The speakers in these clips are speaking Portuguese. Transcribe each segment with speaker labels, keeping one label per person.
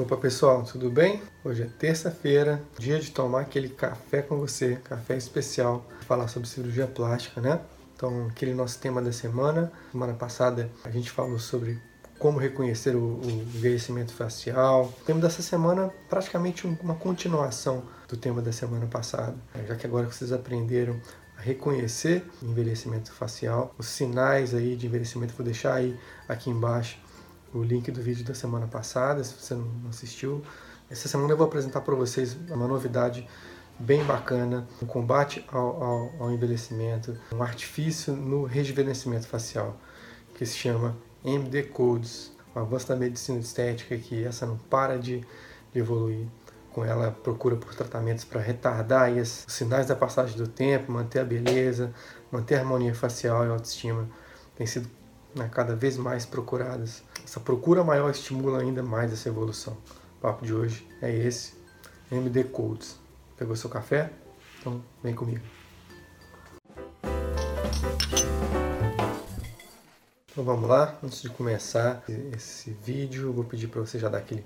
Speaker 1: Opa pessoal, tudo bem? Hoje é terça-feira, dia de tomar aquele café com você, café especial, falar sobre cirurgia plástica, né? Então, aquele nosso tema da semana. Semana passada a gente falou sobre como reconhecer o, o envelhecimento facial. O tema dessa semana praticamente uma continuação do tema da semana passada, já que agora vocês aprenderam a reconhecer envelhecimento facial, os sinais aí de envelhecimento, vou deixar aí aqui embaixo o link do vídeo da semana passada, se você não assistiu. Essa semana eu vou apresentar para vocês uma novidade bem bacana, um combate ao, ao, ao, envelhecimento, um artifício no rejuvenescimento facial, que se chama MD Codes, o avanço da medicina estética que essa não para de, de evoluir. Com ela procura por tratamentos para retardar os sinais da passagem do tempo, manter a beleza, manter a harmonia facial e autoestima. Tem sido né, cada vez mais procuradas. Essa procura maior estimula ainda mais essa evolução. O papo de hoje é esse, MD Codes. Pegou seu café? Então vem comigo. Então vamos lá, antes de começar esse vídeo, vou pedir para você já dar aquele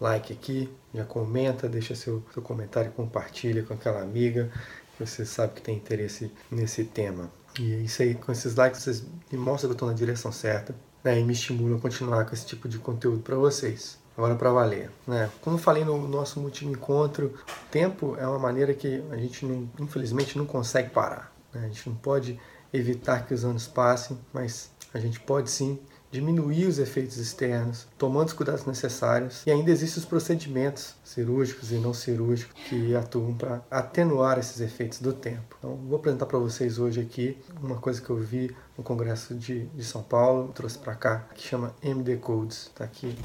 Speaker 1: like aqui, já comenta, deixa seu, seu comentário, compartilha com aquela amiga que você sabe que tem interesse nesse tema. E é isso aí, com esses likes vocês me mostram que eu estou na direção certa né, e me estimulam a continuar com esse tipo de conteúdo para vocês. Agora para valer. Né? Como falei no nosso último encontro, tempo é uma maneira que a gente, não, infelizmente, não consegue parar. Né? A gente não pode evitar que os anos passem, mas a gente pode sim diminuir os efeitos externos, tomando os cuidados necessários. E ainda existem os procedimentos cirúrgicos e não cirúrgicos que atuam para atenuar esses efeitos do tempo. Então, vou apresentar para vocês hoje aqui uma coisa que eu vi no Congresso de, de São Paulo, trouxe para cá, que chama MD Codes. Está aqui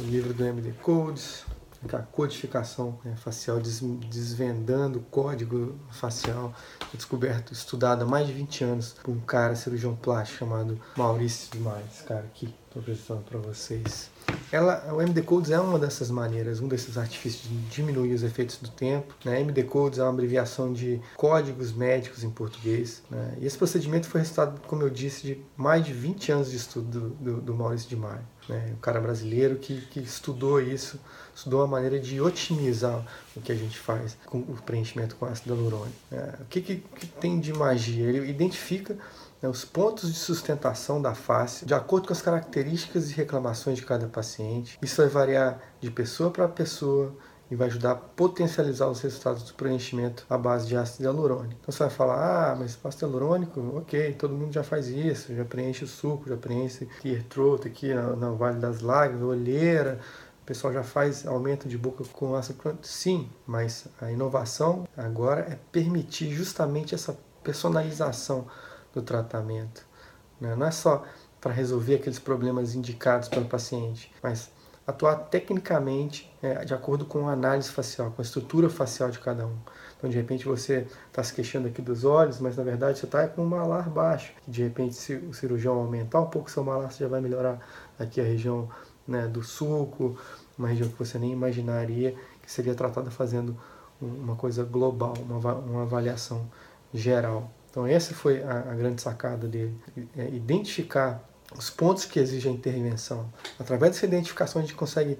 Speaker 1: o livro do MD Codes, a codificação né, facial, des, desvendando o código facial, descoberto, estudado há mais de 20 anos por um cara cirurgião plástico chamado Maurício Demais, cara, aqui estou apresentando para vocês. Ela, o MD Codes é uma dessas maneiras, um desses artifícios de diminuir os efeitos do tempo. Né? MD Codes é uma abreviação de códigos médicos em português. Né? E esse procedimento foi resultado, como eu disse, de mais de 20 anos de estudo do, do, do Maurício de Maio. Né? Um cara brasileiro que, que estudou isso, estudou a maneira de otimizar o que a gente faz com o preenchimento com ácido hialurônico. Né? O que, que, que tem de magia? Ele identifica né, os pontos de sustentação da face de acordo com as características e reclamações de cada paciente. Isso vai variar de pessoa para pessoa e vai ajudar a potencializar os resultados do preenchimento à base de ácido hialurônico. Então você vai falar, ah, mas ácido hialurônico, ok, todo mundo já faz isso, já preenche o suco, já preenche ear throat aqui no, Vale das Lágrimas, olheira, o pessoal já faz aumento de boca com ácido hialurônico? Sim, mas a inovação agora é permitir justamente essa personalização do tratamento. Né? Não é só para resolver aqueles problemas indicados pelo paciente, mas atuar tecnicamente é, de acordo com a análise facial, com a estrutura facial de cada um. Então, de repente, você está se queixando aqui dos olhos, mas na verdade você está com um malar baixo. De repente, se o cirurgião aumentar um pouco seu malar, você já vai melhorar aqui a região né, do sulco, uma região que você nem imaginaria que seria tratada fazendo uma coisa global, uma, uma avaliação geral. Então essa foi a, a grande sacada dele, é identificar os pontos que exigem intervenção. Através dessa identificação a gente consegue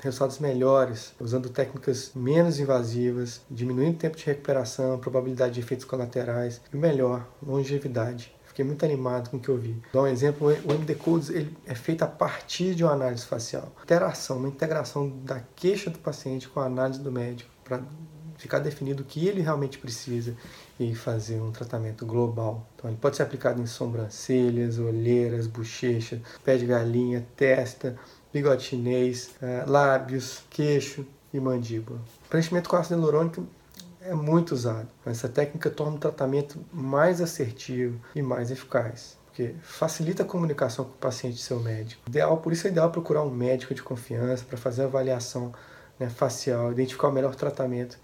Speaker 1: resultados melhores, usando técnicas menos invasivas, diminuindo o tempo de recuperação, probabilidade de efeitos colaterais e melhor, longevidade. Fiquei muito animado com o que eu vi. Dá um exemplo, o MD Codes ele é feito a partir de uma análise facial. Interação, uma integração da queixa do paciente com a análise do médico para ficar definido o que ele realmente precisa e fazer um tratamento global. Então, ele pode ser aplicado em sobrancelhas, olheiras, bochechas, pé de galinha, testa, bigode chinês, eh, lábios, queixo e mandíbula. O preenchimento com ácido hialurônico é muito usado. Essa técnica torna o tratamento mais assertivo e mais eficaz porque facilita a comunicação com o paciente e seu médico. Ideal, por isso é ideal procurar um médico de confiança para fazer a avaliação né, facial, identificar o melhor tratamento,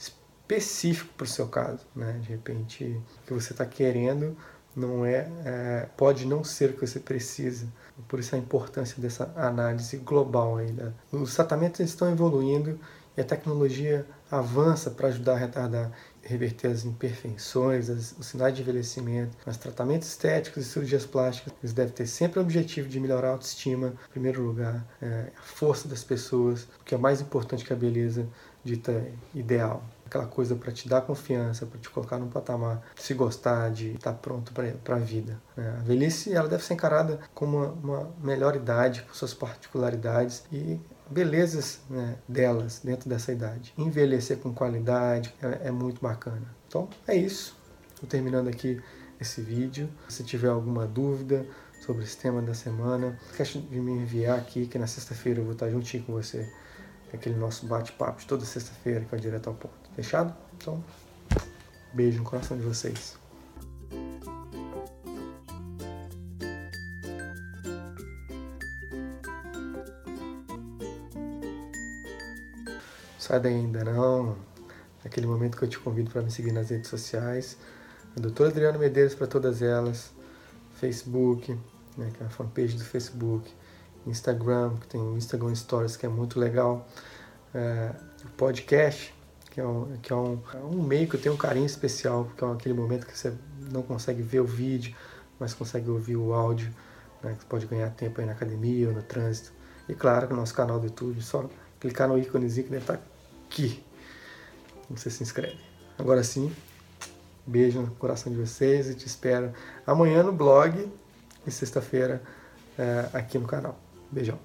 Speaker 1: específico para o seu caso. Né? De repente, o que você está querendo não é, é, pode não ser o que você precisa. Por isso a importância dessa análise global ainda. Os tratamentos estão evoluindo E a tecnologia avança para ajudar a retardar reverter as imperfeições, as, os sinais de envelhecimento, os tratamentos estéticos e cirurgias plásticas, eles devem ter sempre o objetivo de melhorar a autoestima, em primeiro lugar, é, a força das pessoas, o que é mais importante que a beleza dita ideal. Aquela coisa para te dar confiança, para te colocar num patamar, se gostar, de estar tá pronto para a vida. É, a velhice ela deve ser encarada como uma, uma melhor idade, com suas particularidades e belezas né, delas dentro dessa idade. Envelhecer com qualidade é, é muito bacana. Então é isso. Estou terminando aqui esse vídeo. Se tiver alguma dúvida sobre esse tema da semana, esquece de me enviar aqui, que na sexta-feira eu vou estar juntinho com você. Aquele nosso bate-papo de toda sexta-feira que vai direto ao ponto. Fechado? Então, beijo no coração de vocês. Sai daí ainda não. Naquele momento que eu te convido para me seguir nas redes sociais. A doutora Adriano Medeiros para todas elas. Facebook, né, que é a fanpage do Facebook. Instagram, que tem o Instagram Stories, que é muito legal. É, o podcast, que é, um, que é um, é um meio que eu tenho um carinho especial, porque é aquele momento que você não consegue ver o vídeo, mas consegue ouvir o áudio, né, que você pode ganhar tempo aí na academia ou no trânsito. E claro, o nosso canal do YouTube, só clicar no íconezinho que deve estar aqui. Você se inscreve. Agora sim, beijo no coração de vocês e te espero amanhã no blog e sexta-feira é, aqui no canal. Beijão.